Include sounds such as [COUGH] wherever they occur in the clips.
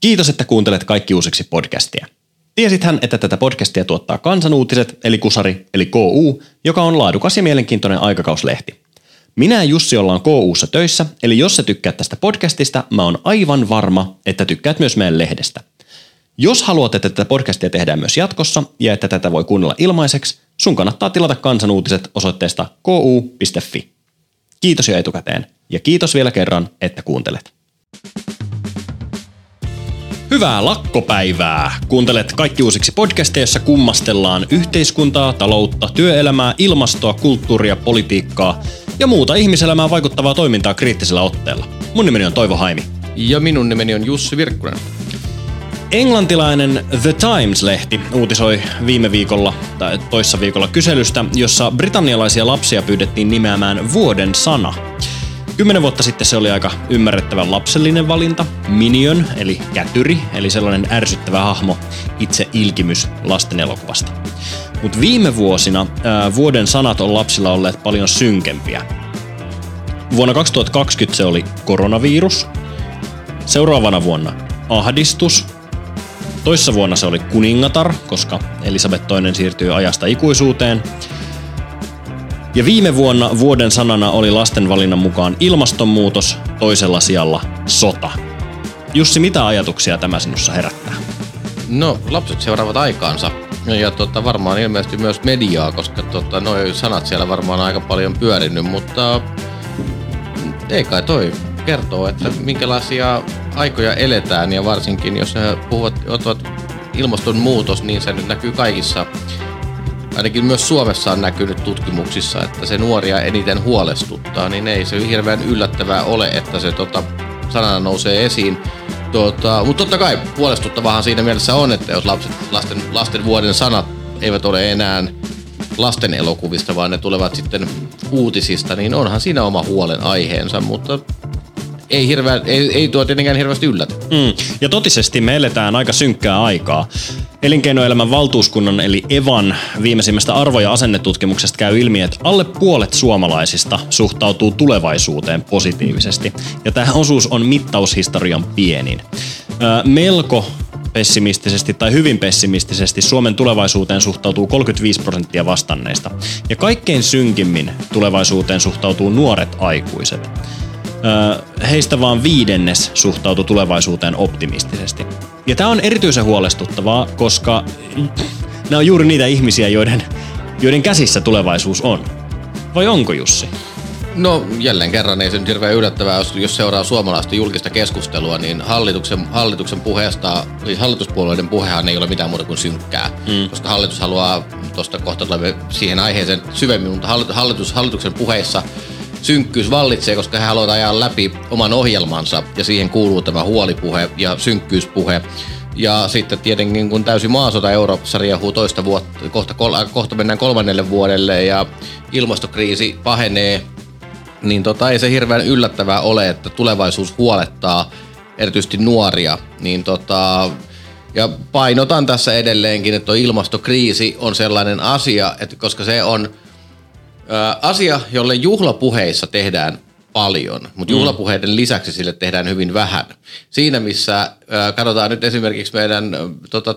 Kiitos, että kuuntelet kaikki uusiksi podcastia. Tiesithän, että tätä podcastia tuottaa Kansanuutiset, eli Kusari, eli KU, joka on laadukas ja mielenkiintoinen aikakauslehti. Minä ja Jussi ollaan KUssa töissä, eli jos sä tykkäät tästä podcastista, mä oon aivan varma, että tykkäät myös meidän lehdestä. Jos haluat, että tätä podcastia tehdään myös jatkossa ja että tätä voi kuunnella ilmaiseksi, sun kannattaa tilata kansanuutiset osoitteesta ku.fi. Kiitos jo etukäteen ja kiitos vielä kerran, että kuuntelet. Hyvää lakkopäivää! Kuuntelet kaikki uusiksi podcasteja, jossa kummastellaan yhteiskuntaa, taloutta, työelämää, ilmastoa, kulttuuria, politiikkaa ja muuta ihmiselämään vaikuttavaa toimintaa kriittisellä otteella. Mun nimeni on Toivo Haimi. Ja minun nimeni on Jussi Virkkunen. Englantilainen The Times-lehti uutisoi viime viikolla tai toissa viikolla kyselystä, jossa britannialaisia lapsia pyydettiin nimeämään vuoden sana. Kymmenen vuotta sitten se oli aika ymmärrettävän lapsellinen valinta. Minion, eli kätyri, eli sellainen ärsyttävä hahmo, itse ilkimys lasten elokuvasta. Mutta viime vuosina ää, vuoden sanat on lapsilla olleet paljon synkempiä. Vuonna 2020 se oli koronavirus. Seuraavana vuonna ahdistus. Toissa vuonna se oli kuningatar, koska Elisabeth II siirtyi ajasta ikuisuuteen. Ja viime vuonna vuoden sanana oli lasten valinnan mukaan ilmastonmuutos, toisella sijalla sota. Jussi, mitä ajatuksia tämä sinussa herättää? No, lapset seuraavat aikaansa. Ja tota, varmaan ilmeisesti myös mediaa, koska tota, nuo sanat siellä varmaan aika paljon pyörinyt, mutta ei kai toi kertoo, että minkälaisia aikoja eletään ja varsinkin jos he puhuvat, ottavat ilmastonmuutos, niin se nyt näkyy kaikissa ainakin myös Suomessa on näkynyt tutkimuksissa, että se nuoria eniten huolestuttaa, niin ei se hirveän yllättävää ole, että se tota, sanana nousee esiin. Tota, mutta totta kai huolestuttavahan siinä mielessä on, että jos lapset, lasten, lasten vuoden sanat eivät ole enää lasten elokuvista, vaan ne tulevat sitten uutisista, niin onhan siinä oma huolen aiheensa, mutta ei, hirveä, ei, ei tuo tietenkään hirveästi yllätä. Mm. Ja totisesti me eletään aika synkkää aikaa. Elinkeinoelämän valtuuskunnan eli EVAN viimeisimmästä arvo- ja asennetutkimuksesta käy ilmi, että alle puolet suomalaisista suhtautuu tulevaisuuteen positiivisesti. Ja tämä osuus on mittaushistorian pienin. Öö, melko pessimistisesti tai hyvin pessimistisesti Suomen tulevaisuuteen suhtautuu 35 prosenttia vastanneista. Ja kaikkein synkimmin tulevaisuuteen suhtautuu nuoret aikuiset. Heistä vaan viidennes suhtautuu tulevaisuuteen optimistisesti. Ja tämä on erityisen huolestuttavaa, koska [SNIFFS] nämä on juuri niitä ihmisiä, joiden, joiden käsissä tulevaisuus on. Vai onko Jussi? No jälleen kerran ei se nyt hirveän yllättävää, jos, jos seuraa suomalaista julkista keskustelua, niin hallituksen, hallituksen puheesta, siis hallituspuolueiden puhehan ei ole mitään muuta kuin synkkää, mm. koska hallitus haluaa, tuosta kohta tulemme siihen aiheeseen syvemmin, mutta hallitus, hallituksen puheissa synkkyys vallitsee, koska he haluavat ajaa läpi oman ohjelmansa ja siihen kuuluu tämä huolipuhe ja synkkyyspuhe. Ja sitten tietenkin kun täysi maasota Euroopassa riehuu toista vuotta, kohta, kohta mennään kolmannelle vuodelle ja ilmastokriisi pahenee, niin tota, ei se hirveän yllättävää ole, että tulevaisuus huolettaa erityisesti nuoria. Niin tota, ja painotan tässä edelleenkin, että ilmastokriisi on sellainen asia, että koska se on asia, jolle juhlapuheissa tehdään paljon, mutta mm. juhlapuheiden lisäksi sille tehdään hyvin vähän. Siinä, missä katsotaan nyt esimerkiksi meidän tota,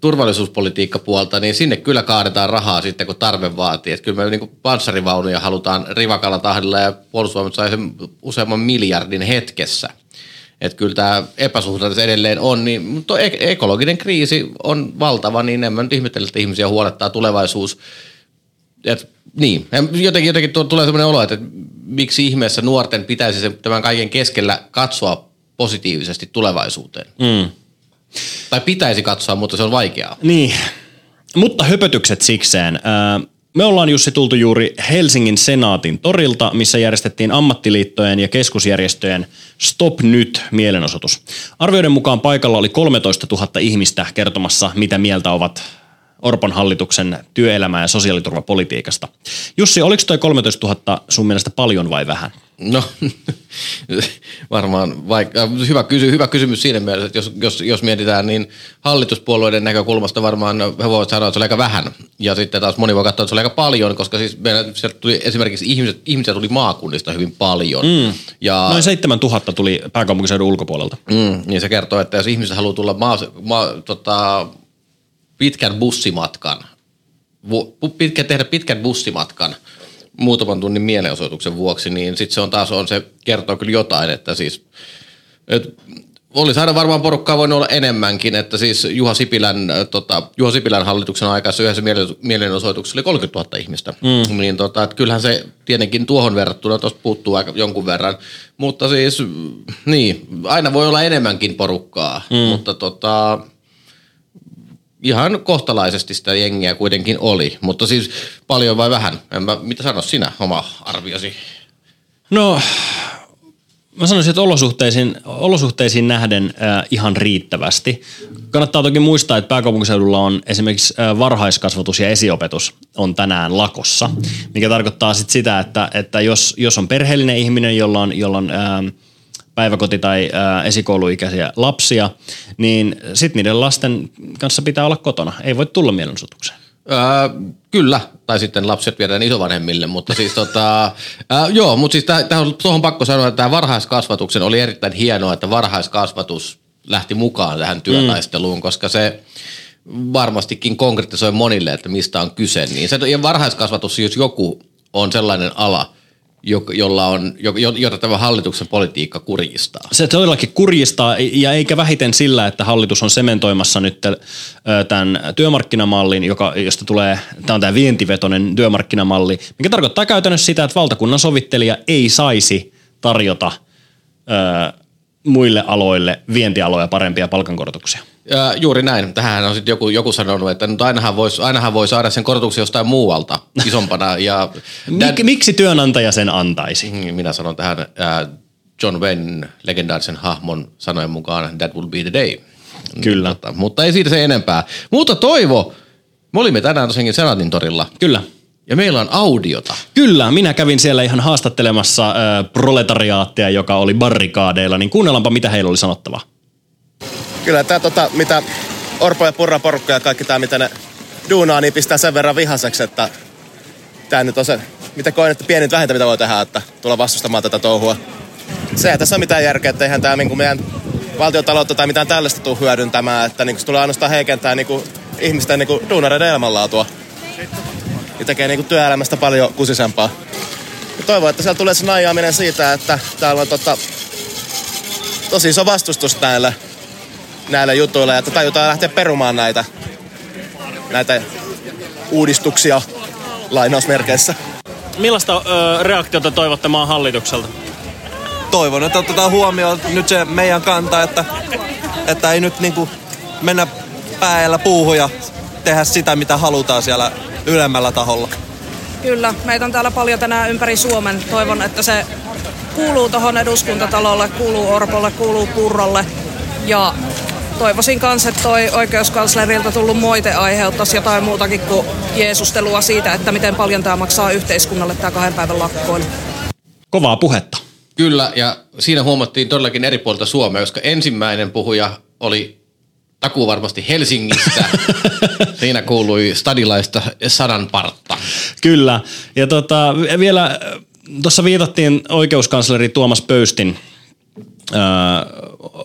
turvallisuuspolitiikkapuolta, niin sinne kyllä kaadetaan rahaa sitten, kun tarve vaatii. Että kyllä me niin panssarivaunuja halutaan rivakalla tahdilla ja puolustusvoimat sai sen useamman miljardin hetkessä. Että kyllä tämä epäsuhta edelleen on, niin, mutta ekologinen kriisi on valtava, niin en mä nyt ihmettele, että ihmisiä huolettaa tulevaisuus et, niin, jotenkin, jotenkin tulee sellainen olo, että miksi ihmeessä nuorten pitäisi sen, tämän kaiken keskellä katsoa positiivisesti tulevaisuuteen. Mm. Tai pitäisi katsoa, mutta se on vaikeaa. Niin, mutta höpötykset sikseen. Me ollaan Jussi tultu juuri Helsingin senaatin torilta, missä järjestettiin ammattiliittojen ja keskusjärjestöjen Stop nyt mielenosoitus. Arvioiden mukaan paikalla oli 13 000 ihmistä kertomassa, mitä mieltä ovat Orpon hallituksen työelämä- ja sosiaaliturvapolitiikasta. Jussi, oliko toi 13 000 sun mielestä paljon vai vähän? No [LAUGHS] varmaan vaikka, hyvä, kysy, hyvä kysymys siinä mielessä, että jos, jos, jos mietitään, niin hallituspuolueiden näkökulmasta varmaan he voivat sanoa, että se oli aika vähän. Ja sitten taas moni voi katsoa, että se oli aika paljon, koska siis meillä tuli esimerkiksi ihmiset, ihmisiä tuli maakunnista hyvin paljon. Mm. Ja, Noin 7000 tuli pääkaupunkiseudun ulkopuolelta. Mm, niin se kertoo, että jos ihmiset haluaa tulla maa, maa, tota, pitkän bussimatkan, pitkä, tehdä pitkän bussimatkan – muutaman tunnin mielenosoituksen vuoksi, niin sitten se on taas on, se kertoo kyllä jotain, että siis et, olisi aina varmaan porukkaa voinut olla enemmänkin, että siis Juha Sipilän, tota, Juha Sipilän hallituksen aikaisessa yhdessä mielenosoituksessa oli 30 000 ihmistä. Mm. Niin tota, että kyllähän se tietenkin tuohon verrattuna tuosta puuttuu aika jonkun verran. Mutta siis, niin, aina voi olla enemmänkin porukkaa, mm. mutta tota, ihan kohtalaisesti sitä jengiä kuitenkin oli, mutta siis paljon vai vähän? En mä, mitä sano sinä oma arviosi? No, mä sanoisin, että olosuhteisiin, olosuhteisiin nähden äh, ihan riittävästi. Kannattaa toki muistaa, että pääkaupunkiseudulla on esimerkiksi äh, varhaiskasvatus ja esiopetus on tänään lakossa, mikä tarkoittaa sit sitä, että, että jos, jos on perheellinen ihminen, jolla on, jolla on äh, päiväkoti- tai ää, esikouluikäisiä lapsia, niin sitten niiden lasten kanssa pitää olla kotona. Ei voi tulla mielenosoitukseen. Öö, kyllä, tai sitten lapset viedään isovanhemmille, mutta siis tota, ää, joo, mutta siis tähän tuohon pakko sanoa, että tämä varhaiskasvatuksen oli erittäin hienoa, että varhaiskasvatus lähti mukaan tähän työtaisteluun, mm. koska se varmastikin konkretisoi monille, että mistä on kyse. Niin se, ja varhaiskasvatus, jos joku on sellainen ala, jolla on, jota tämä hallituksen politiikka kurjistaa. Se todellakin kurjistaa, ja eikä vähiten sillä, että hallitus on sementoimassa nyt tämän työmarkkinamallin, joka, josta tulee, tämä on tämä vientivetoinen työmarkkinamalli, mikä tarkoittaa käytännössä sitä, että valtakunnan sovittelija ei saisi tarjota muille aloille vientialoja parempia palkankorotuksia. Ja juuri näin. Tähän on sitten joku, joku sanonut, että nyt ainahan voisi ainahan voi saada sen korotuksen jostain muualta [LAUGHS] isompana. Ja Mik, miksi työnantaja sen antaisi? Niin, minä sanon tähän äh, John Wayne, legendaarisen hahmon sanojen mukaan, that will be the day. Kyllä. Mutta, mutta ei siitä se enempää. Mutta Toivo, me olimme tänään tosiaankin Senaatin torilla. Kyllä. Ja meillä on audiota. Kyllä, minä kävin siellä ihan haastattelemassa äh, proletariaattia, joka oli barrikaadeilla, niin kuunnellaanpa mitä heillä oli sanottavaa kyllä tämä tota, mitä Orpo ja Purra porukka ja kaikki tämä, mitä ne duunaa, niin pistää sen verran vihaseksi, että tämä nyt on se, mitä koen, että pienin vähintä mitä voi tehdä, että tulla vastustamaan tätä touhua. Se ei tässä ole mitään järkeä, että eihän tämä niin meidän valtiotaloutta tai mitään tällaista tule hyödyntämään, että niin se tulee ainoastaan heikentää niin kuin, ihmisten niin kuin, duunareiden elämänlaatua. Ja tekee niin kuin, työelämästä paljon kusisempaa. Ja toivon, että siellä tulee se naijaaminen siitä, että täällä on tota, tosi iso vastustus näille näille jutuille, että tajutaan lähteä perumaan näitä, näitä uudistuksia lainausmerkeissä. Millaista ö, reaktiota toivotte maan hallitukselta? Toivon, että otetaan huomioon nyt se meidän kanta, että, että ei nyt niinku mennä päällä puuhun ja tehdä sitä, mitä halutaan siellä ylemmällä taholla. Kyllä, meitä on täällä paljon tänään ympäri Suomen. Toivon, että se kuuluu tuohon eduskuntatalolle, kuuluu Orpolle, kuuluu Purrolle. Ja toivoisin kanssa, että toi oikeuskanslerilta tullut moite aiheuttaisi jotain muutakin kuin jeesustelua siitä, että miten paljon tämä maksaa yhteiskunnalle tämä kahden päivän lakkoon. Kovaa puhetta. Kyllä, ja siinä huomattiin todellakin eri puolta Suomea, koska ensimmäinen puhuja oli takuu varmasti Helsingistä. [LAUGHS] Siinä kuului stadilaista sananpartta. Kyllä, ja tota, vielä tuossa viitattiin oikeuskansleri Tuomas Pöystin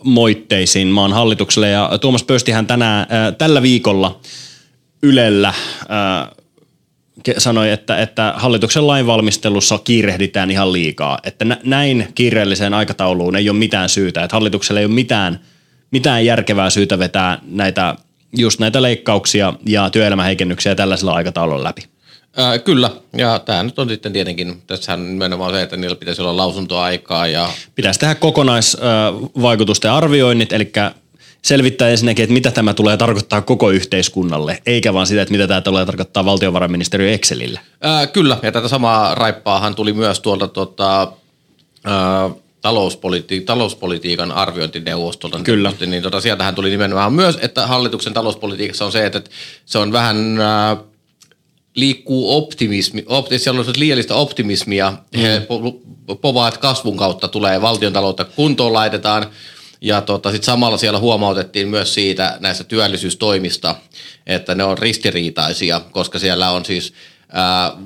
moitteisiin maan hallitukselle. Ja Tuomas Pöystihän tänään, tällä viikolla Ylellä sanoi, että, että hallituksen lainvalmistelussa kiirehditään ihan liikaa. Että näin kiireelliseen aikatauluun ei ole mitään syytä. Että hallituksella ei ole mitään, mitään järkevää syytä vetää näitä, just näitä leikkauksia ja työelämäheikennyksiä tällaisella aikataululla läpi. Ää, kyllä, ja tämä nyt on sitten tietenkin, tässä on nimenomaan se, että niillä pitäisi olla lausuntoaikaa. Ja... Pitäisi tehdä kokonaisvaikutusten arvioinnit, eli selvittää ensinnäkin, että mitä tämä tulee tarkoittaa koko yhteiskunnalle, eikä vaan sitä, että mitä tämä tulee tarkoittaa valtiovarainministeriön Excelille. Ää, kyllä, ja tätä samaa raippaahan tuli myös tuolta tota, ää, talouspoliti- talouspolitiikan arviointineuvostolta. Kyllä. Niin tota, sieltähän tuli nimenomaan myös, että hallituksen talouspolitiikassa on se, että se on vähän äh, liikkuu optimismi, opti, siellä on liiallista optimismia, mm. he po- povaa, että kasvun kautta tulee valtion taloutta kuntoon laitetaan, ja tota, sit samalla siellä huomautettiin myös siitä näistä työllisyystoimista, että ne on ristiriitaisia, koska siellä on siis ää,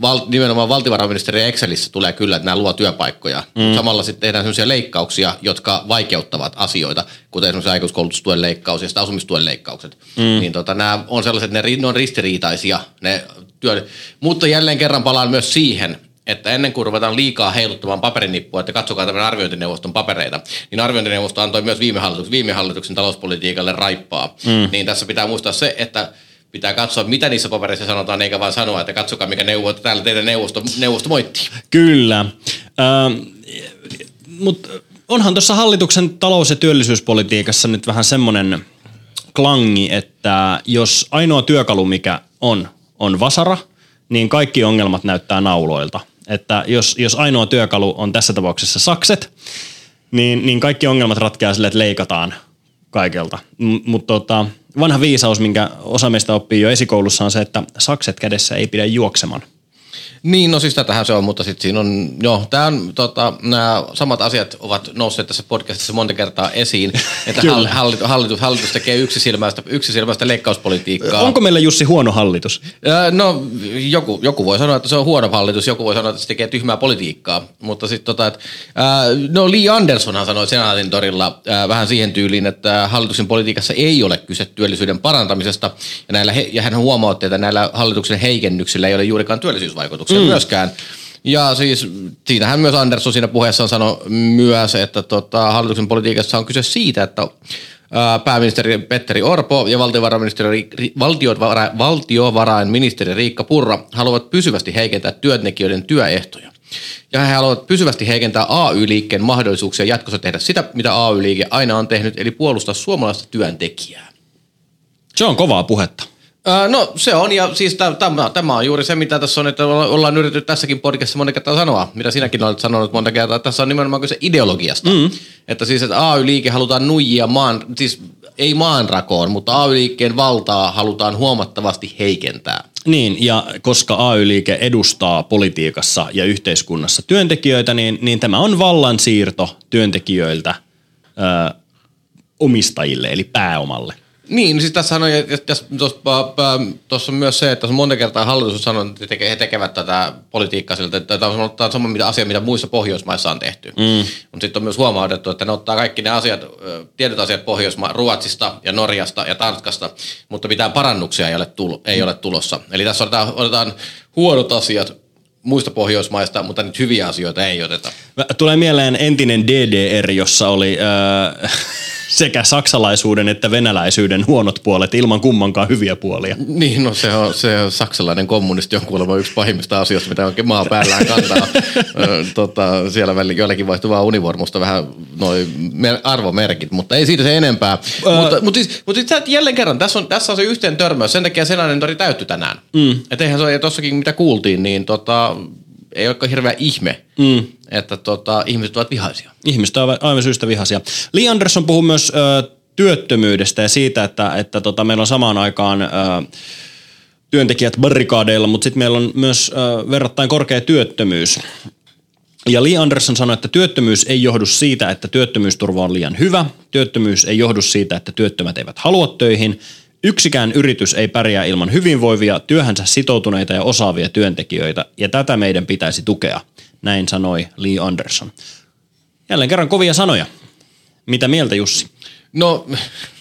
val, nimenomaan valtiovarainministeri Excelissä tulee kyllä, että nämä luo työpaikkoja. Mm. Samalla sitten tehdään sellaisia leikkauksia, jotka vaikeuttavat asioita, kuten esimerkiksi aikuiskoulutustuen leikkaus ja sitten asumistuen leikkaukset. Mm. Niin tota, nämä on sellaiset, ne, ne on ristiriitaisia, ne työ, mutta jälleen kerran palaan myös siihen, että ennen kuin ruvetaan liikaa heiluttamaan paperinippua, että katsokaa tämän arviointineuvoston papereita, niin arviointineuvosto antoi myös viime hallituksen, viime hallituksen talouspolitiikalle raippaa. Mm. Niin tässä pitää muistaa se, että pitää katsoa, mitä niissä papereissa sanotaan, eikä vaan sanoa, että katsokaa, mikä neuvo, täällä teidän neuvosto, neuvosto moittii. Kyllä. Ähm, Mutta onhan tuossa hallituksen talous- ja työllisyyspolitiikassa nyt vähän semmoinen klangi, että jos ainoa työkalu, mikä on, on vasara, niin kaikki ongelmat näyttää nauloilta. Että jos, jos ainoa työkalu on tässä tapauksessa sakset, niin, niin kaikki ongelmat ratkeaa sille, että leikataan kaikelta. M- Mutta tota, vanha viisaus, minkä osa meistä oppii jo esikoulussa, on se, että sakset kädessä ei pidä juokseman. Niin, no siis tätähän se on, mutta sitten siinä on, joo, tämä on, tota, nämä samat asiat ovat nousseet tässä podcastissa monta kertaa esiin, että hallitus, hallitus, hallitus tekee yksisilmäistä, yksisilmäistä leikkauspolitiikkaa. Onko meillä Jussi huono hallitus? Ää, No joku, joku voi sanoa, että se on huono hallitus, joku voi sanoa, että se tekee tyhmää politiikkaa, mutta sitten tota, että, ää, no Lee Andersonhan sanoi Senaatin torilla ää, vähän siihen tyyliin, että hallituksen politiikassa ei ole kyse työllisyyden parantamisesta ja, näillä, he- ja hän huomautti, että näillä hallituksen heikennyksillä ei ole juurikaan työllisyysvaikutuksia mm. myöskään. Ja siis siinähän myös Andersson siinä puheessaan sanoi myös, että tota, hallituksen politiikassa on kyse siitä, että ää, pääministeri Petteri Orpo ja valtiovarainministeri, Ri- valtiovara, valtiovarainministeri Riikka Purra haluavat pysyvästi heikentää työntekijöiden työehtoja. Ja he haluavat pysyvästi heikentää AY-liikkeen mahdollisuuksia jatkossa tehdä sitä, mitä AY-liike aina on tehnyt, eli puolustaa suomalaista työntekijää. Se on kovaa puhetta. Ää, no se on, ja siis tämä, tämä on juuri se, mitä tässä on, että olla- ollaan yritetty tässäkin podcastissa monta kertaa sanoa, mitä sinäkin olet sanonut monta kertaa, että tässä on nimenomaan kyse ideologiasta. Mm. Että siis, että AY-liike halutaan nuijia maan, siis ei maanrakoon, mutta AY-liikkeen valtaa halutaan huomattavasti heikentää. Niin, ja koska AY-liike edustaa politiikassa ja yhteiskunnassa työntekijöitä, niin, niin tämä on vallansiirto työntekijöiltä ö, omistajille, eli pääomalle. Niin, siis tässä on, tuossa on myös se, että on monta kertaa hallitus on sanonut, että he tekevät tätä politiikkaa siltä, että tämä on, sama mitä asia, mitä muissa Pohjoismaissa on tehty. Mm. Mutta sitten on myös huomautettu, että ne ottaa kaikki ne asiat, tietyt asiat Pohjoisma- Ruotsista ja Norjasta ja Tanskasta, mutta mitään parannuksia ei ole, tulo, ei ole tulossa. Eli tässä otetaan, otetaan huonot asiat muista Pohjoismaista, mutta nyt hyviä asioita ei oteta. Tulee mieleen entinen DDR, jossa oli ö, sekä saksalaisuuden että venäläisyyden huonot puolet ilman kummankaan hyviä puolia. Niin, no se on, se on saksalainen kommunisti on kuulemma yksi pahimmista asioista, mitä oikein maa päällään kantaa. [LAUGHS] Tota, siellä välillä joillakin vaihtuu vaan univormusta vähän noin mer- arvomerkit, mutta ei siitä se enempää. Ö- mutta, mutta, siis, mutta siis jälleen kerran, tässä on, tässä on se yhteen törmäys, sen takia sellainen tori täytty tänään. Mm. Että eihän se ole, ja tossakin mitä kuultiin, niin tota, ei olekaan hirveä ihme, mm. että tota, ihmiset ovat vihaisia. Ihmiset ovat aivan syystä vihaisia. Lee Anderson puhuu myös ö, työttömyydestä ja siitä, että, että tota, meillä on samaan aikaan ö, työntekijät barrikaadeilla, mutta sitten meillä on myös ö, verrattain korkea työttömyys. Ja Lee Anderson sanoi, että työttömyys ei johdu siitä, että työttömyysturva on liian hyvä. Työttömyys ei johdu siitä, että työttömät eivät halua töihin. Yksikään yritys ei pärjää ilman hyvinvoivia, työhönsä sitoutuneita ja osaavia työntekijöitä, ja tätä meidän pitäisi tukea. Näin sanoi Lee Anderson. Jälleen kerran kovia sanoja. Mitä mieltä Jussi? No,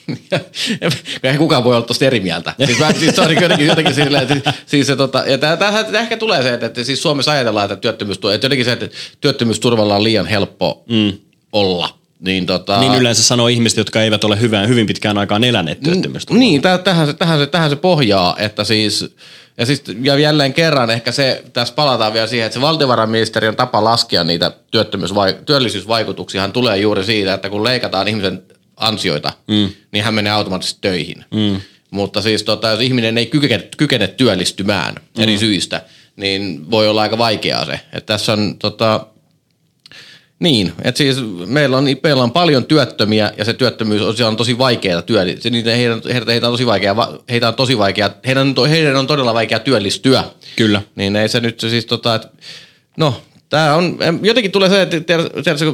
[LAUGHS] eihän kukaan voi olla tuosta eri mieltä. Siis, mä, siis se on jotenkin, jotenkin silleen, että siis se, tota, ja tähän, tähän ehkä tulee se, että, että siis Suomessa ajatellaan, että työttömyysturva, että jotenkin se, että työttömyysturvalla on liian helppo mm. olla. Niin, tota, Niin yleensä sanoo ihmiset, jotka eivät ole hyvän, hyvin pitkään aikaan eläneet työttömyysturvalla. Niin, täh- tähän se, tähän, se, tähän se pohjaa, että siis, ja, siis, ja jälleen kerran ehkä se, tässä palataan vielä siihen, että se valtiovarainministeriön tapa laskea niitä työttömyysvaik- työllisyysvaikutuksiahan tulee juuri siitä, että kun leikataan ihmisen ansioita, mm. niin hän menee automaattisesti töihin. Mm. Mutta siis tota, jos ihminen ei kykene, kykene työllistymään eri syistä, niin voi olla aika vaikeaa se. Että tässä on tota, Niin, että siis meillä on, meillä on paljon työttömiä ja se työttömyys on, on tosi vaikeaa työ, se, niitä, heidän, heitä on tosi vaikea, heitä on tosi vaikea, heidän, heidän on todella vaikea työllistyä. Kyllä. Niin ei se nyt se siis tota, että no, tää on, jotenkin tulee se, että tiedätkö,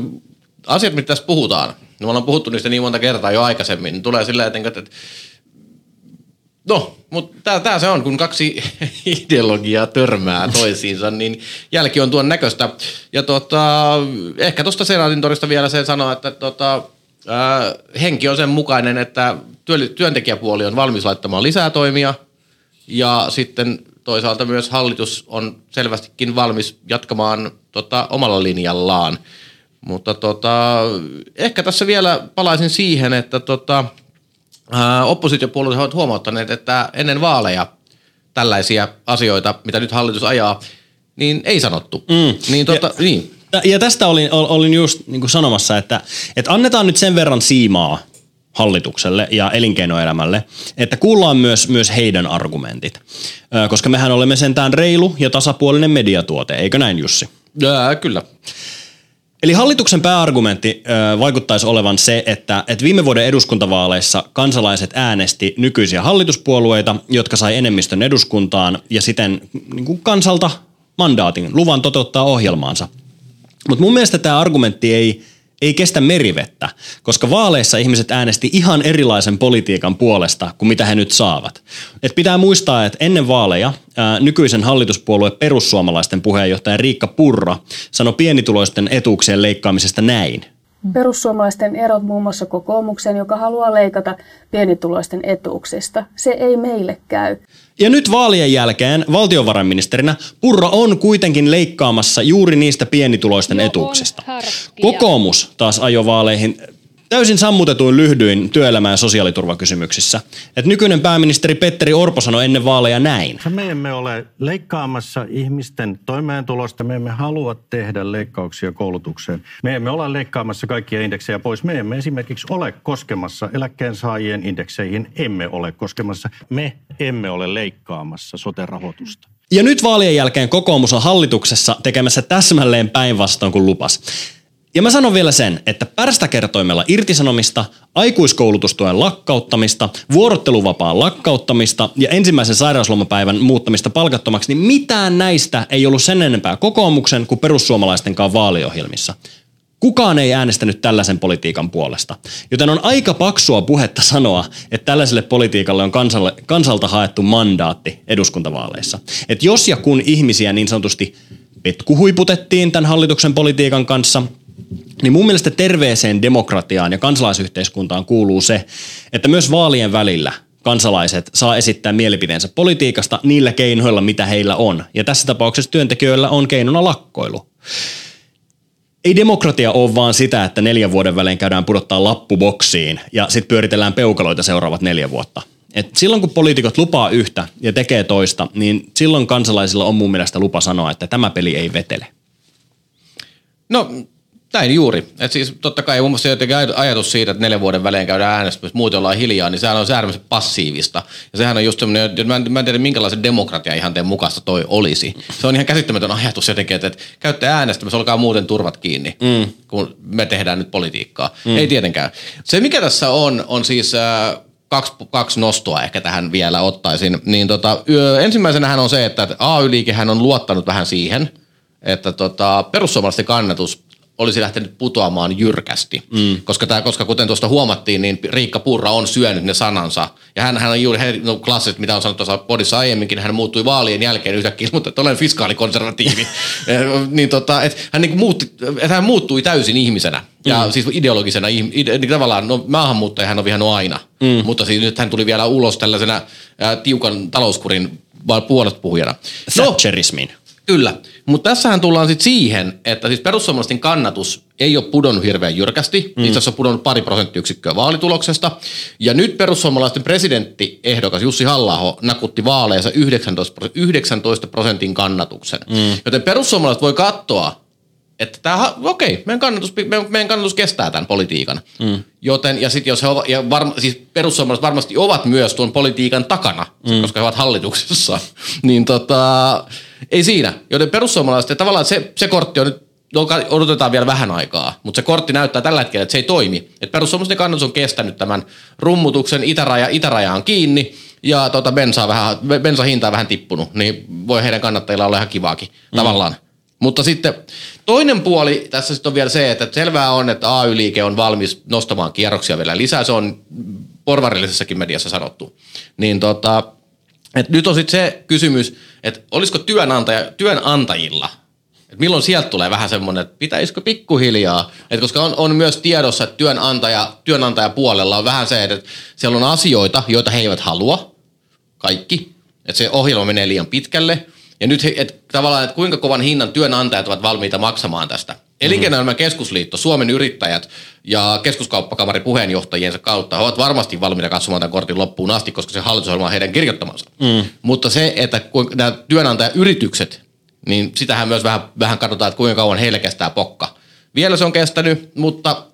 asiat, mitä tässä puhutaan, no me ollaan puhuttu niistä niin monta kertaa jo aikaisemmin, niin tulee silleen, että, että No, mutta tämä se on, kun kaksi [LAUGHS] ideologiaa törmää toisiinsa, niin jälki on tuon näköistä. Ja tota, ehkä tuosta Senaatin torista vielä sen sanoa, että tota, ää, henki on sen mukainen, että työntekijäpuoli on valmis laittamaan lisää toimia ja sitten toisaalta myös hallitus on selvästikin valmis jatkamaan tota, omalla linjallaan. Mutta tota, ehkä tässä vielä palaisin siihen, että tota, oppositiopuolueet ovat huomauttaneet, että ennen vaaleja tällaisia asioita, mitä nyt hallitus ajaa, niin ei sanottu. Mm. Niin, tota, ja, niin. ja tästä olin, olin just niin kuin sanomassa, että, että annetaan nyt sen verran siimaa hallitukselle ja elinkeinoelämälle, että kuullaan myös, myös heidän argumentit. Koska mehän olemme sentään reilu ja tasapuolinen mediatuote, eikö näin Jussi? Ja, kyllä. Eli hallituksen pääargumentti ö, vaikuttaisi olevan se, että, että viime vuoden eduskuntavaaleissa kansalaiset äänesti nykyisiä hallituspuolueita, jotka sai enemmistön eduskuntaan ja siten niin kuin kansalta mandaatin, luvan toteuttaa ohjelmaansa. Mutta mun mielestä tämä argumentti ei – ei kestä merivettä, koska vaaleissa ihmiset äänesti ihan erilaisen politiikan puolesta kuin mitä he nyt saavat. Et pitää muistaa, että ennen vaaleja ää, nykyisen hallituspuolue perussuomalaisten puheenjohtaja Riikka Purra sanoi pienituloisten etuuksien leikkaamisesta näin. Perussuomalaisten erot muun muassa kokoomuksen, joka haluaa leikata pienituloisten etuuksista. Se ei meille käy. Ja nyt vaalien jälkeen valtiovarainministerinä Purra on kuitenkin leikkaamassa juuri niistä pienituloisten no etuuksista. Kokoomus taas ajoi vaaleihin täysin sammutetuin lyhdyin työelämä- ja sosiaaliturvakysymyksissä. Et nykyinen pääministeri Petteri Orpo sanoi ennen vaaleja näin. Me emme ole leikkaamassa ihmisten toimeentulosta, me emme halua tehdä leikkauksia koulutukseen. Me emme ole leikkaamassa kaikkia indeksejä pois. Me emme esimerkiksi ole koskemassa eläkkeensaajien indekseihin, emme ole koskemassa. Me emme ole leikkaamassa sote-rahoitusta. Ja nyt vaalien jälkeen kokoomus on hallituksessa tekemässä täsmälleen päinvastoin kuin lupas. Ja mä sanon vielä sen, että pärstäkertoimella irtisanomista, aikuiskoulutustuen lakkauttamista, vuorotteluvapaan lakkauttamista ja ensimmäisen sairauslomapäivän muuttamista palkattomaksi, niin mitään näistä ei ollut sen enempää kokoomuksen kuin perussuomalaistenkaan vaaliohjelmissa. Kukaan ei äänestänyt tällaisen politiikan puolesta. Joten on aika paksua puhetta sanoa, että tällaiselle politiikalle on kansalle, kansalta haettu mandaatti eduskuntavaaleissa. Että jos ja kun ihmisiä niin sanotusti petkuhuiputettiin tämän hallituksen politiikan kanssa, niin mun mielestä terveeseen demokratiaan ja kansalaisyhteiskuntaan kuuluu se, että myös vaalien välillä kansalaiset saa esittää mielipiteensä politiikasta niillä keinoilla, mitä heillä on. Ja tässä tapauksessa työntekijöillä on keinona lakkoilu. Ei demokratia ole vaan sitä, että neljän vuoden välein käydään pudottaa lappuboksiin ja sitten pyöritellään peukaloita seuraavat neljä vuotta. Et silloin kun poliitikot lupaa yhtä ja tekee toista, niin silloin kansalaisilla on mun mielestä lupa sanoa, että tämä peli ei vetele. No näin juuri. Et siis totta kai muun muassa jotenkin ajatus siitä, että neljän vuoden välein käydään äänestämässä, muuten ollaan hiljaa, niin sehän on äärimmäisen passiivista. Ja sehän on just semmoinen, että mä en, mä en tiedä minkälaisen demokratia ihan teen mukaista toi olisi. Se on ihan käsittämätön ajatus jotenkin, että, että käytte äänestämässä, olkaa muuten turvat kiinni, mm. kun me tehdään nyt politiikkaa. Mm. Ei tietenkään. Se mikä tässä on, on siis... Äh, kaksi, kaksi nostoa ehkä tähän vielä ottaisin. Niin tota, ensimmäisenähän on se, että AY-liikehän on luottanut vähän siihen, että tota, perussuomalaisten kannatus olisi lähtenyt putoamaan jyrkästi. Mm. Koska, tää, koska kuten tuosta huomattiin, niin Riikka Purra on syönyt ne sanansa. Ja hän, hän on juuri no, klassiset, mitä on sanottu tuossa podissa aiemminkin, hän muuttui vaalien jälkeen yhtäkkiä, mutta että olen fiskaalikonservatiivi. [LAUGHS] Eh, niin tota, että hän, niin muutti, että hän muuttui täysin ihmisenä. Ja mm. siis ideologisena, ide, niin tavallaan, no maahanmuuttaja hän on vihannut aina. Mm. Mutta siis nyt hän tuli vielä ulos tällaisena ää, tiukan talouskurin puolesta puhujana. No, Thatcherismin. Kyllä, mutta tässähän tullaan sitten siihen, että siis perussuomalaisten kannatus ei ole pudonnut hirveän jyrkästi. Mm. Itse asiassa on pudonnut pari prosenttiyksikköä vaalituloksesta. Ja nyt perussuomalaisten presidenttiehdokas Jussi halla nakutti vaaleissa 19, prosentin kannatuksen. Mm. Joten perussuomalaiset voi katsoa, että tämä, okei, okay, meidän, kannatus, meidän kannatus kestää tämän politiikan. Mm. Joten, ja sitten jos he ovat, ja varma, siis perussuomalaiset varmasti ovat myös tuon politiikan takana, mm. koska he ovat hallituksessa, [LAUGHS] niin tota, ei siinä. Joten perussuomalaiset, tavallaan se, se kortti on nyt no, odotetaan vielä vähän aikaa, mutta se kortti näyttää tällä hetkellä, että se ei toimi. Että perussuomalaisten kannatus on kestänyt tämän rummutuksen, itäraja, itäraja on kiinni ja tota bensaa vähän, bensa hinta on vähän tippunut, niin voi heidän kannattajilla olla ihan kivaakin mm. tavallaan. Mutta sitten toinen puoli tässä sitten on vielä se, että selvää on, että AY-liike on valmis nostamaan kierroksia vielä lisää. Se on porvarillisessakin mediassa sanottu. Niin tota, et nyt on sitten se kysymys, että olisiko työnantaja, työnantajilla, että milloin sieltä tulee vähän semmoinen, että pitäisikö pikkuhiljaa, että koska on, on myös tiedossa, että työnantaja, työnantajapuolella on vähän se, että siellä on asioita, joita he eivät halua, kaikki, että se ohjelma menee liian pitkälle, ja nyt he, et, tavallaan, että kuinka kovan hinnan työnantajat ovat valmiita maksamaan tästä. Elinkeinoelämän keskusliitto, Suomen yrittäjät ja keskuskauppakamarin puheenjohtajiensa kautta he ovat varmasti valmiita katsomaan tämän kortin loppuun asti, koska se hallitusohjelma on heidän kirjoittamansa. Mm. Mutta se, että kuinka nämä työnantajayritykset, niin sitähän myös vähän, vähän katsotaan, että kuinka kauan heille kestää pokka. Vielä se on kestänyt, mutta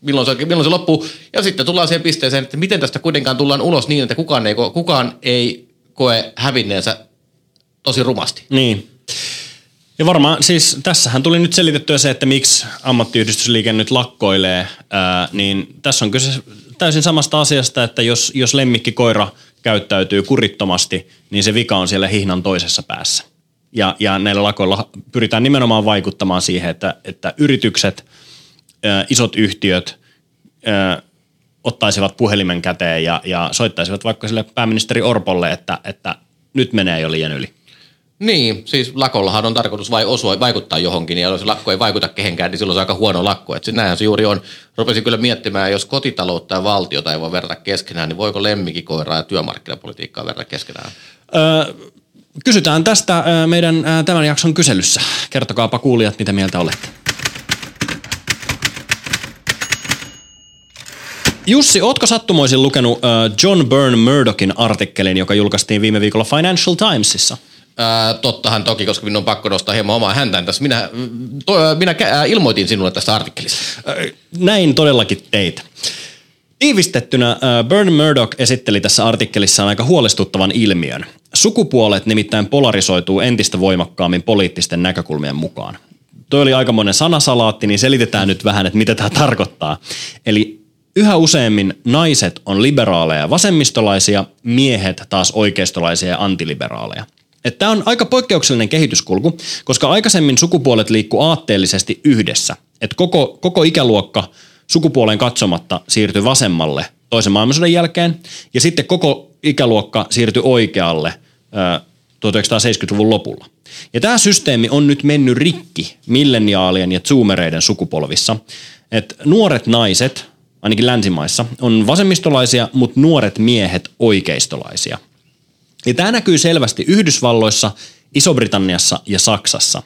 milloin se, milloin se loppuu. Ja sitten tullaan siihen pisteeseen, että miten tästä kuitenkaan tullaan ulos niin, että kukaan ei, kukaan ei koe hävinneensä tosi rumasti. Niin. Ja varmaan siis tässähän tuli nyt selitettyä se, että miksi ammattiyhdistysliike nyt lakkoilee, ää, niin tässä on kyse täysin samasta asiasta, että jos, jos lemmikkikoira käyttäytyy kurittomasti, niin se vika on siellä hihnan toisessa päässä. Ja, ja näillä lakoilla pyritään nimenomaan vaikuttamaan siihen, että, että yritykset, ää, isot yhtiöt ää, ottaisivat puhelimen käteen ja, ja soittaisivat vaikka sille pääministeri Orpolle, että, että nyt menee jo liian yli. Niin, siis lakollahan on tarkoitus vai osua, vaikuttaa johonkin, ja jos lakko ei vaikuta kehenkään, niin silloin se on aika huono lakko. Et näinhän se juuri on. Rupesin kyllä miettimään, jos kotitaloutta ja valtiota ei voi verrata keskenään, niin voiko lemmikikoiraa ja työmarkkinapolitiikkaa verrata keskenään? Öö, kysytään tästä meidän tämän jakson kyselyssä. Kertokaapa kuulijat, mitä mieltä olette. Jussi, ootko sattumoisin lukenut John Byrne Murdochin artikkelin, joka julkaistiin viime viikolla Financial Timesissa? Ää, tottahan toki, koska minun on pakko nostaa hieman omaa häntään tässä. Minä, to, minä ää, ilmoitin sinulle tästä artikkelista. Näin todellakin teit. Tiivistettynä Byrne Murdoch esitteli tässä artikkelissaan aika huolestuttavan ilmiön. Sukupuolet nimittäin polarisoituu entistä voimakkaammin poliittisten näkökulmien mukaan. Toi oli aikamoinen sanasalaatti, niin selitetään nyt vähän, että mitä tämä tarkoittaa. Eli yhä useammin naiset on liberaaleja ja vasemmistolaisia, miehet taas oikeistolaisia ja antiliberaaleja. Tämä on aika poikkeuksellinen kehityskulku, koska aikaisemmin sukupuolet liikkuu aatteellisesti yhdessä. Et koko, koko ikäluokka sukupuoleen katsomatta siirtyi vasemmalle toisen maailmansodan jälkeen, ja sitten koko ikäluokka siirtyi oikealle ö, 1970-luvun lopulla. Ja tämä systeemi on nyt mennyt rikki milleniaalien ja zoomereiden sukupolvissa, että nuoret naiset, ainakin länsimaissa, on vasemmistolaisia, mutta nuoret miehet oikeistolaisia – ja tämä näkyy selvästi Yhdysvalloissa, Iso-Britanniassa ja Saksassa.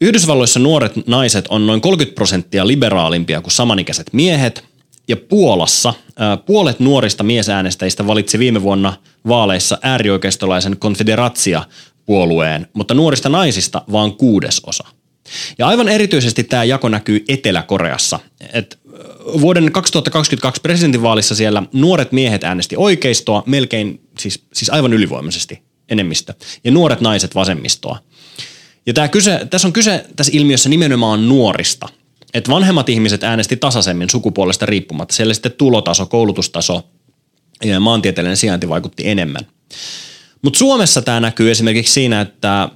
Yhdysvalloissa nuoret naiset on noin 30 prosenttia liberaalimpia kuin samanikäiset miehet, ja Puolassa ää, puolet nuorista miesäänestäjistä valitsi viime vuonna vaaleissa äärioikeistolaisen konfederatsia-puolueen, mutta nuorista naisista vaan kuudesosa. Ja aivan erityisesti tämä jako näkyy Etelä-Koreassa. Et vuoden 2022 presidentinvaalissa siellä nuoret miehet äänesti oikeistoa melkein, siis, siis aivan ylivoimaisesti enemmistö, ja nuoret naiset vasemmistoa. Ja tää kyse, tässä on kyse tässä ilmiössä nimenomaan nuorista. Että vanhemmat ihmiset äänesti tasaisemmin sukupuolesta riippumatta. Siellä sitten tulotaso, koulutustaso ja maantieteellinen sijainti vaikutti enemmän. Mutta Suomessa tämä näkyy esimerkiksi siinä, että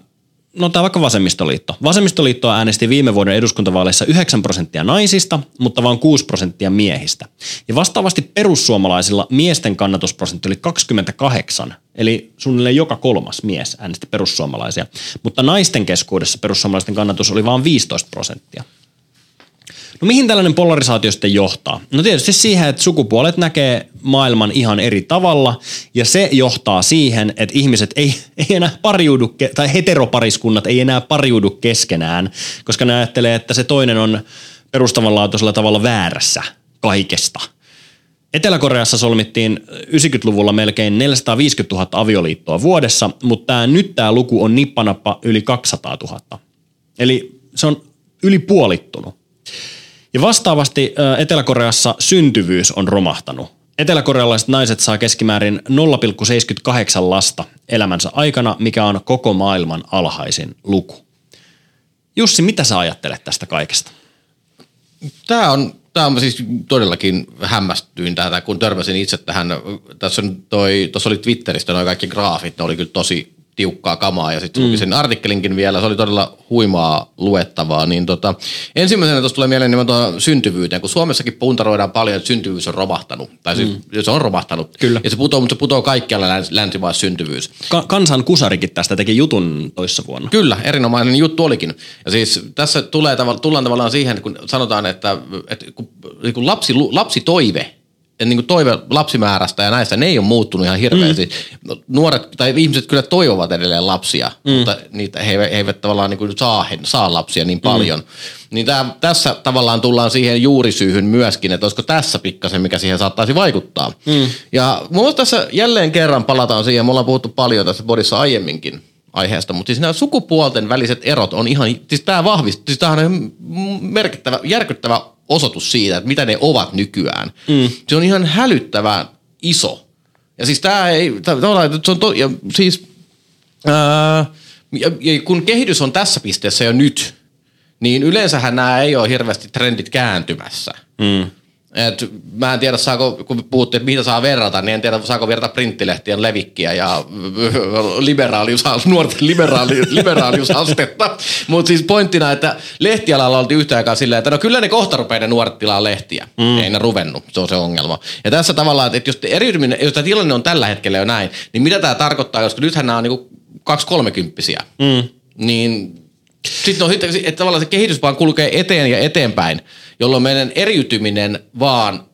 no tämä vaikka vasemmistoliitto. Vasemmistoliitto äänesti viime vuoden eduskuntavaaleissa 9 prosenttia naisista, mutta vain 6 prosenttia miehistä. Ja vastaavasti perussuomalaisilla miesten kannatusprosentti oli 28, eli suunnilleen joka kolmas mies äänesti perussuomalaisia. Mutta naisten keskuudessa perussuomalaisten kannatus oli vain 15 prosenttia. No mihin tällainen polarisaatio sitten johtaa? No tietysti siihen, että sukupuolet näkee maailman ihan eri tavalla ja se johtaa siihen, että ihmiset ei, [LAUGHS] ei enää pariudu, tai heteropariskunnat ei enää pariudu keskenään, koska ne ajattelee, että se toinen on perustavanlaatuisella tavalla väärässä kaikesta. Etelä-Koreassa solmittiin 90-luvulla melkein 450 000 avioliittoa vuodessa, mutta tämä, nyt tämä luku on nippanappa yli 200 000. Eli se on yli puolittunut. Ja vastaavasti Etelä-Koreassa syntyvyys on romahtanut. Eteläkorealaiset naiset saa keskimäärin 0,78 lasta elämänsä aikana, mikä on koko maailman alhaisin luku. Jussi, mitä sä ajattelet tästä kaikesta? Tämä on, tämä on siis todellakin hämmästyin tätä, kun törmäsin itse tähän. Tässä on toi, tuossa oli Twitteristä noin kaikki graafit, ne oli kyllä tosi tiukkaa kamaa ja sitten mm. sen artikkelinkin vielä, se oli todella huimaa luettavaa. Niin tota, ensimmäisenä tuossa tulee mieleen nimenomaan syntyvyyteen, kun Suomessakin puntaroidaan paljon, että syntyvyys on romahtanut. Tai siis mm. se on romahtanut. Kyllä. Ja se putoo, mutta se putoo kaikkialla läns, länsimaissa syntyvyys. Ka- kansan kusarikin tästä teki jutun toissa vuonna. Kyllä, erinomainen juttu olikin. Ja siis tässä tulee, tullaan tavallaan siihen, kun sanotaan, että, että kun, kun lapsi, lapsi toive niin kuin toive lapsimäärästä ja näistä, ne ei ole muuttunut ihan hirveästi. Mm. Nuoret tai ihmiset kyllä toivovat edelleen lapsia, mm. mutta niitä, he, he eivät tavallaan niin kuin saa, he, saa lapsia niin paljon. Mm. Niin tämä, tässä tavallaan tullaan siihen juurisyyhyn myöskin, että olisiko tässä pikkasen, mikä siihen saattaisi vaikuttaa. Mm. Ja mun tässä jälleen kerran palataan siihen, me ollaan puhuttu paljon tässä bodissa aiemminkin aiheesta, mutta siis nämä sukupuolten väliset erot on ihan, siis tämä vahvistuu, siis tämä on merkittävä, järkyttävä osoitus siitä, että mitä ne ovat nykyään. Mm. Se on ihan hälyttävän iso. Ja siis tämä ei, tavallaan, se on to, ja siis, ää, ja, ja kun kehitys on tässä pisteessä jo nyt, niin yleensähän nämä ei ole hirveästi trendit kääntymässä. Mm. Et mä en tiedä, saako, kun puhuttiin, että mitä saa verrata, niin en tiedä, saako verrata printtilehtien levikkiä ja [LAUGHS] liberaalius, nuorten liberaali, [LAUGHS] liberaaliusastetta. Mutta siis pointtina, että lehtialalla oltiin yhtä aikaa silleen, että no kyllä ne kohta rupeaa ne nuoret tilaa lehtiä. Mm. Ei ne ruvennut, se on se ongelma. Ja tässä tavallaan, että jos eriytyminen, jos tämä tilanne on tällä hetkellä jo näin, niin mitä tämä tarkoittaa, koska nythän nämä on niinku kaksi kolmekymppisiä. Mm. Niin sitten on sitten, että tavallaan se kehitys vaan kulkee eteen ja eteenpäin, jolloin meidän eriytyminen vaan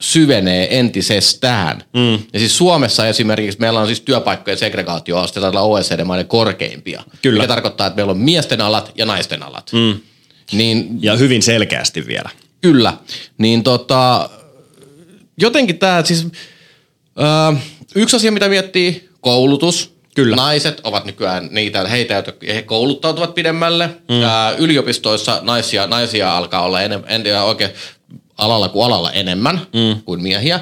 syvenee entisestään. Mm. Ja siis Suomessa esimerkiksi meillä on siis työpaikkojen segregaatioaste taitaa OECD-maiden korkeimpia. Kyllä. Mikä tarkoittaa, että meillä on miesten alat ja naisten alat. Mm. Niin, ja hyvin selkeästi vielä. Kyllä. Niin tota, jotenkin tämä siis, ö, yksi asia mitä miettii, koulutus. Kyllä. Naiset ovat nykyään niitä, heitä, jotka he kouluttautuvat pidemmälle. Mm. Ää, yliopistoissa naisia, naisia alkaa olla enemmän, en tiedä oikein alalla kuin alalla enemmän mm. kuin miehiä.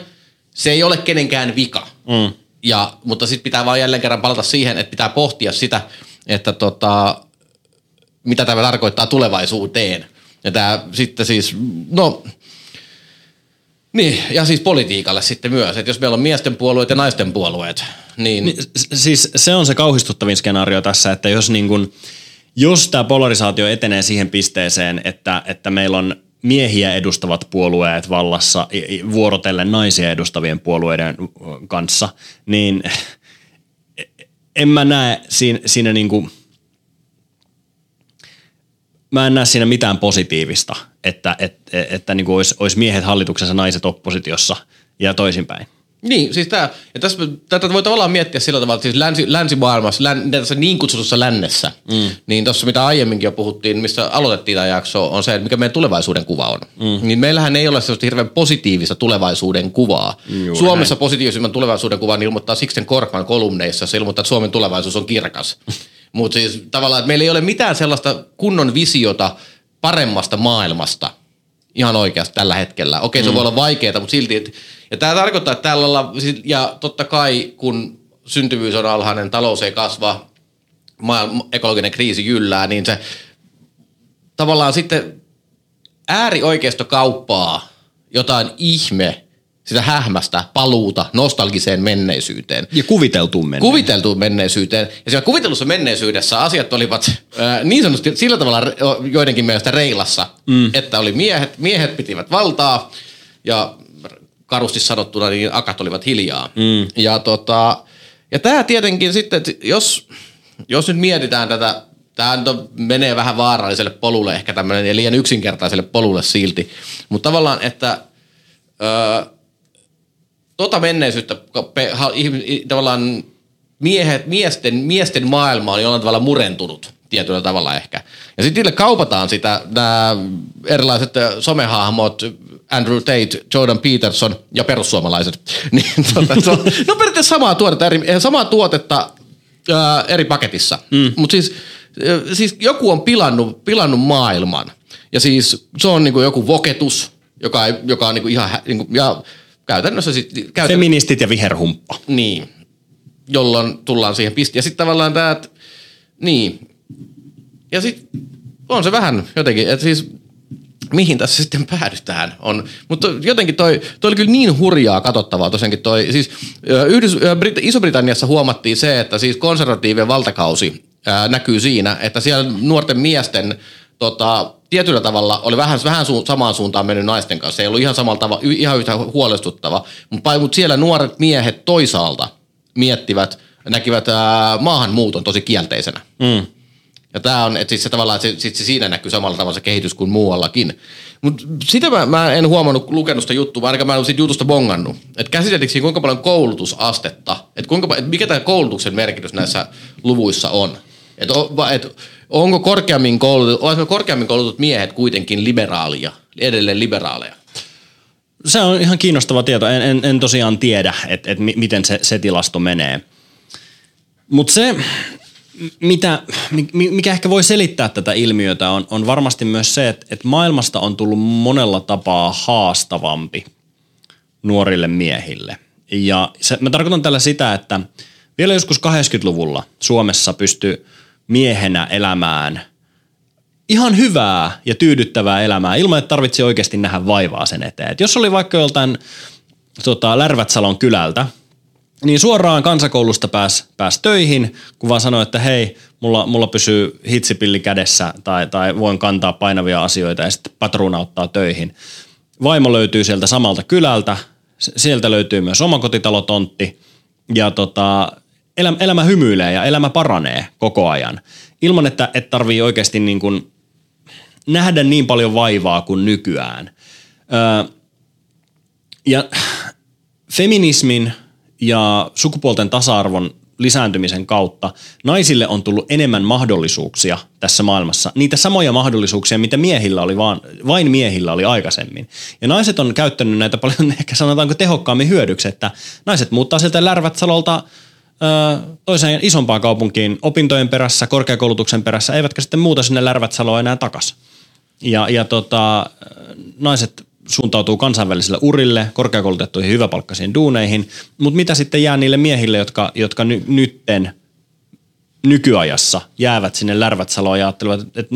Se ei ole kenenkään vika. Mm. Ja, mutta sitten pitää vaan jälleen kerran palata siihen, että pitää pohtia sitä, että tota, mitä tämä tarkoittaa tulevaisuuteen. Ja tämä sitten siis, no niin, ja siis politiikalle sitten myös, että jos meillä on miesten puolueet ja naisten puolueet, niin... niin siis se on se kauhistuttavin skenaario tässä, että jos, niin kun, jos tämä polarisaatio etenee siihen pisteeseen, että, että meillä on miehiä edustavat puolueet vallassa vuorotellen naisia edustavien puolueiden kanssa, niin en mä näe siinä, siinä niin kuin, mä en näe siinä mitään positiivista, että, että, että niin kuin olisi, olisi miehet hallituksessa, naiset oppositiossa ja toisinpäin. Niin, siis tämä, ja tässä, tätä voi tavallaan miettiä sillä tavalla, että siis länsi, länsimaailmassa, län, tässä niin kutsutussa lännessä, mm. niin tuossa mitä aiemminkin jo puhuttiin, missä aloitettiin tämä jakso, on se, että mikä meidän tulevaisuuden kuva on. Mm. Niin meillähän ei ole sellaista hirveän positiivista tulevaisuuden kuvaa. Juuri Suomessa näin. positiivisimman tulevaisuuden kuvan ilmoittaa Sixten Korkman kolumneissa, se ilmoittaa, että Suomen tulevaisuus on kirkas. [LAUGHS] Mutta siis tavallaan, että meillä ei ole mitään sellaista kunnon visiota paremmasta maailmasta ihan oikeasti tällä hetkellä. Okei, se mm. voi olla vaikeaa, mutta silti. Et, ja tämä tarkoittaa, että tällä olla, ja totta kai kun syntyvyys on alhainen, talous ei kasva, maailma, ekologinen kriisi jyllää, niin se tavallaan sitten äärioikeisto kauppaa jotain ihme sitä hähmästä paluuta nostalgiseen menneisyyteen. Ja kuviteltuun menneisyyteen. Kuviteltuun menneisyyteen. Ja siellä kuvitellussa menneisyydessä asiat olivat äh, niin sanotusti sillä tavalla joidenkin mielestä reilassa, mm. että oli miehet, miehet pitivät valtaa ja karusti sanottuna niin akat olivat hiljaa. Mm. Ja, tota, ja tämä tietenkin sitten, jos, jos nyt mietitään tätä Tämä menee vähän vaaralliselle polulle, ehkä tämmöinen ja liian yksinkertaiselle polulle silti. Mutta tavallaan, että öö, tota menneisyyttä tavallaan miehet, miesten, miesten maailma on jollain tavalla murentunut tietyllä tavalla ehkä. Ja sitten niille kaupataan sitä, nämä erilaiset somehahmot, Andrew Tate, Jordan Peterson ja perussuomalaiset. [LAUGHS] niin, tuota, se on, no periaatteessa samaa tuotetta, eri, samaa tuotetta ää, eri paketissa. Mm. Mutta siis, siis joku on pilannut, pilannut maailman. Ja siis se on niinku joku voketus, joka, joka on niinku ihan, niinku, ja käytännössä sitten... Käytän... Feministit ja viherhumppa. Niin, jolloin tullaan siihen pistiin. Ja sitten tavallaan tämä, että niin. Ja sitten on se vähän jotenkin, että siis mihin tässä sitten päädytään. On, mutta jotenkin toi, toi oli kyllä niin hurjaa katsottavaa tosiaankin toi, siis Yhdys, Brit- Iso-Britanniassa huomattiin se, että siis konservatiivien valtakausi ää, näkyy siinä, että siellä nuorten miesten tota, tietyllä tavalla oli vähän, vähän su, samaan suuntaan mennyt naisten kanssa. Ei ollut ihan samalla tavalla, ihan yhtä huolestuttava, mutta, mutta siellä nuoret miehet toisaalta miettivät, näkivät ää, maahanmuuton tosi kielteisenä. Mm. Ja tämä on, että siis se tavallaan, että se, sit se siinä näkyy samalla tavalla se kehitys kuin muuallakin. Mutta sitä mä, mä, en huomannut lukenut sitä juttua, vaan ainakaan mä en siitä jutusta bongannut. Että käsiteltikö siinä kuinka paljon koulutusastetta, että kuinka, et mikä tämä koulutuksen merkitys näissä luvuissa on. Että et, onko korkeammin koulutut, korkeammin koulutut miehet kuitenkin liberaalia, edelleen liberaaleja? Se on ihan kiinnostava tieto. En, en, en tosiaan tiedä, että et miten se, se tilasto menee. Mutta se, mitä, mikä ehkä voi selittää tätä ilmiötä, on, on varmasti myös se, että, että maailmasta on tullut monella tapaa haastavampi nuorille miehille. Ja se, mä tarkoitan tällä sitä, että vielä joskus 80-luvulla Suomessa pystyi miehenä elämään ihan hyvää ja tyydyttävää elämää ilman, että tarvitsi oikeasti nähdä vaivaa sen eteen. Et jos oli vaikka joltain tota, Lärvätsalon kylältä, niin suoraan kansakoulusta pääs, pääs töihin, kun vaan sanoi, että hei, mulla, mulla pysyy hitsipilli kädessä tai, tai voin kantaa painavia asioita ja sitten patruuna ottaa töihin. Vaimo löytyy sieltä samalta kylältä, sieltä löytyy myös omakotitalotontti ja tota, elämä, elämä hymyilee ja elämä paranee koko ajan. Ilman, että, että tarvii oikeasti niin kuin nähdä niin paljon vaivaa kuin nykyään. Öö, ja feminismin – ja sukupuolten tasa-arvon lisääntymisen kautta naisille on tullut enemmän mahdollisuuksia tässä maailmassa. Niitä samoja mahdollisuuksia, mitä miehillä oli vaan, vain miehillä oli aikaisemmin. Ja naiset on käyttänyt näitä paljon [LAUGHS] ehkä sanotaanko tehokkaammin hyödyksi, että naiset muuttaa sieltä Lärvätsalolta toiseen isompaan kaupunkiin opintojen perässä, korkeakoulutuksen perässä, eivätkä sitten muuta sinne Lärvätsaloon enää takaisin. Ja, ja tota, naiset suuntautuu kansainvälisille urille, korkeakoulutettuihin hyväpalkkaisiin duuneihin, mutta mitä sitten jää niille miehille, jotka, jotka ny, nytten nykyajassa jäävät sinne Lärvätsaloon ja ajattelevat, että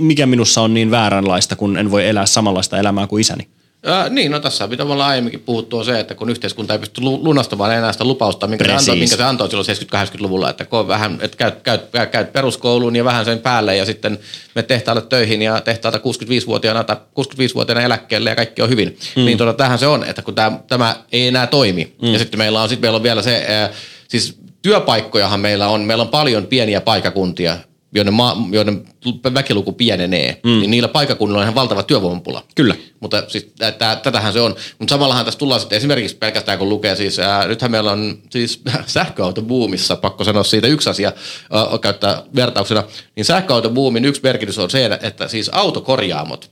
mikä minussa on niin vääränlaista, kun en voi elää samanlaista elämää kuin isäni? Ää, niin, no tässä mitä me ollaan aiemminkin puhuttu on se, että kun yhteiskunta ei pysty lunastamaan enää sitä lupausta, minkä, se antoi, minkä se antoi silloin 70-80-luvulla, että kun vähän, että käyt, käyt, käyt, peruskouluun ja vähän sen päälle ja sitten me tehtaalle töihin ja tehtaalta 65-vuotiaana tai 65-vuotiaana eläkkeelle ja kaikki on hyvin. Mm. Niin tuota, tähän se on, että kun tämä, tämä ei enää toimi. Mm. Ja sitten meillä on, sitten meillä on vielä se, siis työpaikkojahan meillä on, meillä on paljon pieniä paikakuntia, joiden, maa, joiden väkiluku pienenee, mm. niin niillä paikakunnilla on ihan valtava työvoimapula. Kyllä. Mutta siis t- tätähän se on. Mutta samallahan tässä tullaan sitten esimerkiksi pelkästään kun lukee siis, ää, nythän meillä on siis [LAUGHS] sähköautobuumissa, pakko sanoa siitä yksi asia ää, käyttää vertauksena, niin sähköautobuumin yksi merkitys on se, että siis autokorjaamot,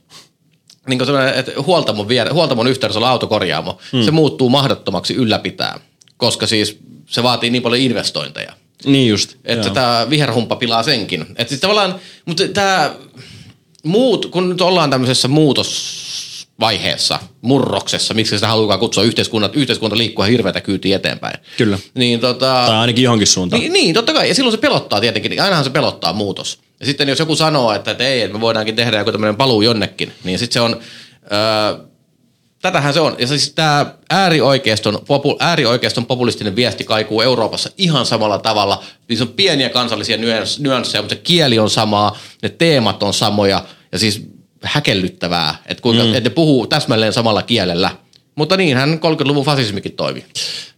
niin kuin että huoltamon, viere, huoltamon yhteydessä on autokorjaamo, mm. se muuttuu mahdottomaksi ylläpitää, koska siis se vaatii niin paljon investointeja. Niin just. Että tämä viherhumppa pilaa senkin. Että siis tavallaan, mutta tämä muut, kun nyt ollaan tämmöisessä muutosvaiheessa, murroksessa, miksi sitä haluaa kutsua yhteiskunta, yhteiskunta liikkua hirveätä kyytiä eteenpäin. Kyllä. Niin, tota, tai ainakin johonkin suuntaan. Niin, niin, totta kai. Ja silloin se pelottaa tietenkin. Ainahan se pelottaa muutos. Ja sitten jos joku sanoo, että, että ei, että me voidaankin tehdä joku tämmöinen paluu jonnekin, niin sitten se on... Öö, tätähän se on. Ja siis tämä äärioikeiston, popu, äärioikeiston populistinen viesti kaikuu Euroopassa ihan samalla tavalla. Niissä on pieniä kansallisia nyansseja, mutta se kieli on samaa, ne teemat on samoja ja siis häkellyttävää, että, kuinka, mm. että ne puhuu täsmälleen samalla kielellä. Mutta niinhän 30-luvun fasismikin toimi.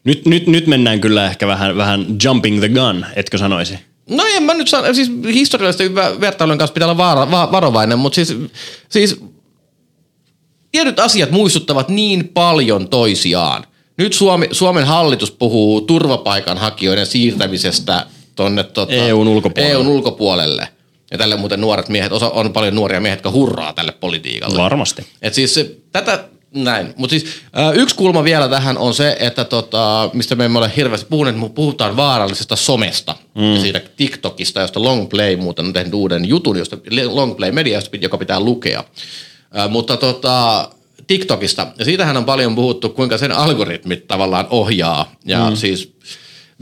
Nyt, nyt, nyt mennään kyllä ehkä vähän, vähän jumping the gun, etkö sanoisi? No en mä nyt sano, siis historiallisten vertailujen kanssa pitää olla vaara, va, varovainen, mutta siis, siis tietyt asiat muistuttavat niin paljon toisiaan. Nyt Suomi, Suomen hallitus puhuu turvapaikanhakijoiden siirtämisestä tuonne tota, EUn ulkopuolelle. EUn ulkopuolelle. Ja tälle muuten nuoret miehet, osa, on paljon nuoria miehet, jotka hurraa tälle politiikalle. Varmasti. Et siis tätä, näin. Mutta siis äh, yksi kulma vielä tähän on se, että tota, mistä me emme ole hirveästi puhuneet, mutta puhutaan vaarallisesta somesta. Mm. Ja siitä TikTokista, josta Longplay muuten on tehnyt uuden jutun, josta Longplay Media, joka pitää lukea mutta tota, TikTokista, ja siitähän on paljon puhuttu, kuinka sen algoritmit tavallaan ohjaa, ja mm. siis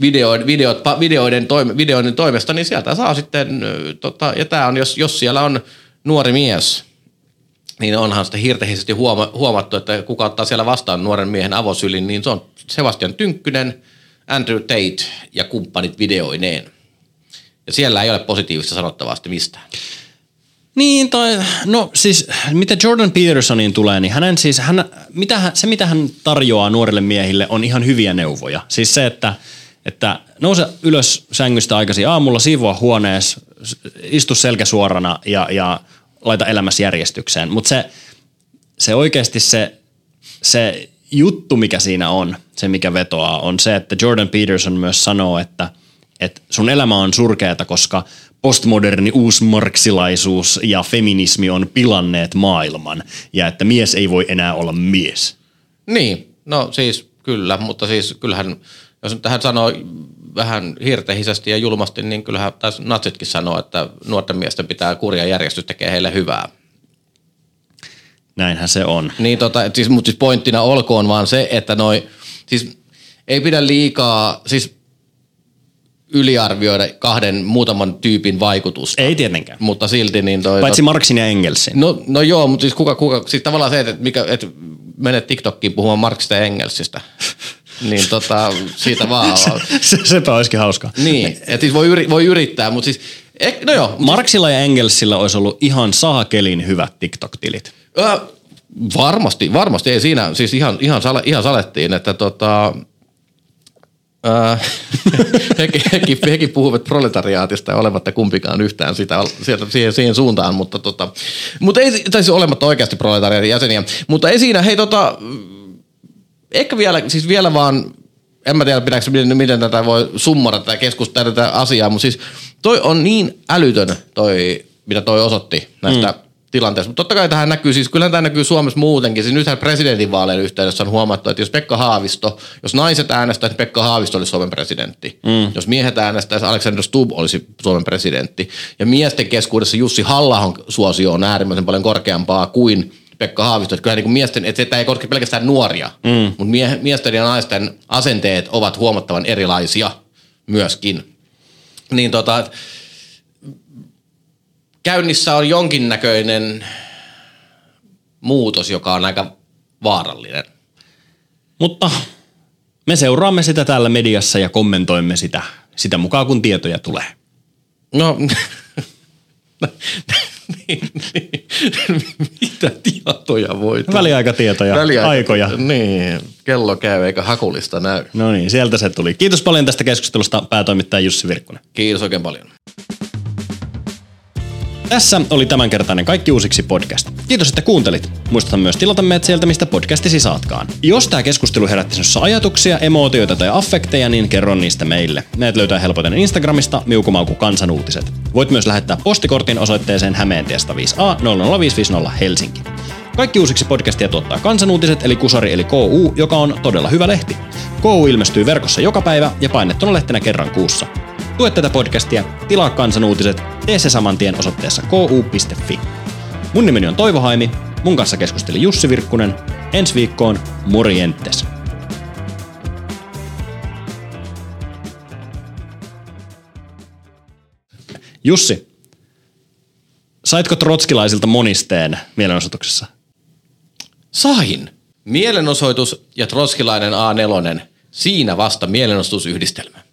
videoiden, videot, videoiden, toime, videoiden toimesta, niin sieltä saa sitten, tota, ja tämä on, jos, jos siellä on nuori mies, niin onhan sitten hirtehisesti huoma- huomattu, että kuka ottaa siellä vastaan nuoren miehen avosylin, niin se on Sebastian Tynkkynen, Andrew Tate ja kumppanit videoineen. Ja siellä ei ole positiivista sanottavaa sitten mistään. Niin, tai no siis mitä Jordan Petersoniin tulee, niin hänen siis, hän, mitä hän, se mitä hän tarjoaa nuorille miehille on ihan hyviä neuvoja. Siis se, että, että nouse ylös sängystä aikaisin aamulla, siivoa huoneessa, istu selkä suorana ja, ja laita elämässä järjestykseen. Mutta se, se oikeasti se, se juttu, mikä siinä on, se mikä vetoaa, on se, että Jordan Peterson myös sanoo, että, että sun elämä on surkeata, koska postmoderni uusmarksilaisuus ja feminismi on pilanneet maailman ja että mies ei voi enää olla mies. Niin, no siis kyllä, mutta siis kyllähän, jos nyt tähän sanoo vähän hirtehisesti ja julmasti, niin kyllähän taas natsitkin sanoo, että nuorten miesten pitää kurja järjestys tekee heille hyvää. Näinhän se on. Niin tota, siis, mutta siis pointtina olkoon vaan se, että noi, siis ei pidä liikaa, siis yliarvioida kahden muutaman tyypin vaikutusta. Ei tietenkään. Mutta silti niin toi... Paitsi Marksin ja Engelsin. No, no joo, mutta siis kuka, kuka, siis tavallaan se, että, mikä, että menet TikTokkiin puhumaan Marksista ja Engelsistä. [LAUGHS] niin tota, siitä vaan. se, sepä olisikin hauskaa. Niin, että siis voi, yri, voi yrittää, mutta siis, eh, no joo. Mutta Marksilla ja Engelsillä olisi ollut ihan saakelin hyvät TikTok-tilit. Ö, varmasti, varmasti. Ei siinä, siis ihan, ihan, sale, ihan salettiin, että tota, [LAUGHS] hekin, hekin, hekin puhuvat proletariaatista olematta kumpikaan yhtään sitä, sieltä, siihen, siihen suuntaan, mutta, tota, mutta ei, tai siis olematta oikeasti proletariaatin jäseniä. Mutta ei siinä, hei tota, ehkä vielä, siis vielä vaan, en mä tiedä pitääkö, miten, miten tätä voi summata tätä keskustelua tätä asiaa, mutta siis toi on niin älytön toi, mitä toi osoitti näistä mm tilanteessa. Mutta totta kai tähän näkyy, siis kyllähän tämä näkyy Suomessa muutenkin. Siis nythän presidentinvaalien yhteydessä on huomattu, että jos Pekka Haavisto, jos naiset äänestäisivät, niin Pekka Haavisto olisi Suomen presidentti. Mm. Jos miehet äänestäisivät, Alexander Stubb olisi Suomen presidentti. Ja miesten keskuudessa Jussi halla suosio on äärimmäisen paljon korkeampaa kuin Pekka Haavisto. Että kyllähän niin miesten, että tämä ei koske pelkästään nuoria, mm. mutta mie- miesten ja naisten asenteet ovat huomattavan erilaisia myöskin. Niin tota, käynnissä on jonkinnäköinen muutos, joka on aika vaarallinen. Mutta me seuraamme sitä täällä mediassa ja kommentoimme sitä, sitä mukaan, kun tietoja tulee. No, niin, [LAUGHS] niin. mitä tietoja voi tulla? Väliaikatietoja, Väliaika- aikoja. Niin, kello käy eikä hakulista näy. No niin, sieltä se tuli. Kiitos paljon tästä keskustelusta päätoimittaja Jussi Virkkunen. Kiitos oikein paljon. Tässä oli tämänkertainen Kaikki uusiksi podcast. Kiitos, että kuuntelit. Muistutan myös tilata meidät sieltä, mistä podcastisi saatkaan. Jos tämä keskustelu herätti sinussa ajatuksia, emootioita tai affekteja, niin kerro niistä meille. Meidät löytää helpoiten Instagramista miukumauku kansanuutiset. Voit myös lähettää postikortin osoitteeseen Hämeentiestä 5A 00550 Helsinki. Kaikki uusiksi podcastia tuottaa kansanuutiset eli Kusari eli KU, joka on todella hyvä lehti. KU ilmestyy verkossa joka päivä ja painettuna lehtenä kerran kuussa. Tue tätä podcastia, tilaa kansanuutiset, tee se saman tien osoitteessa ku.fi. Mun nimeni on Toivo Haimi, mun kanssa keskusteli Jussi Virkkunen. Ensi viikkoon, morjentes! Jussi, saitko trotskilaisilta monisteen mielenosoituksessa? Sain. Mielenosoitus ja trotskilainen A4. Siinä vasta mielenosoitusyhdistelmä.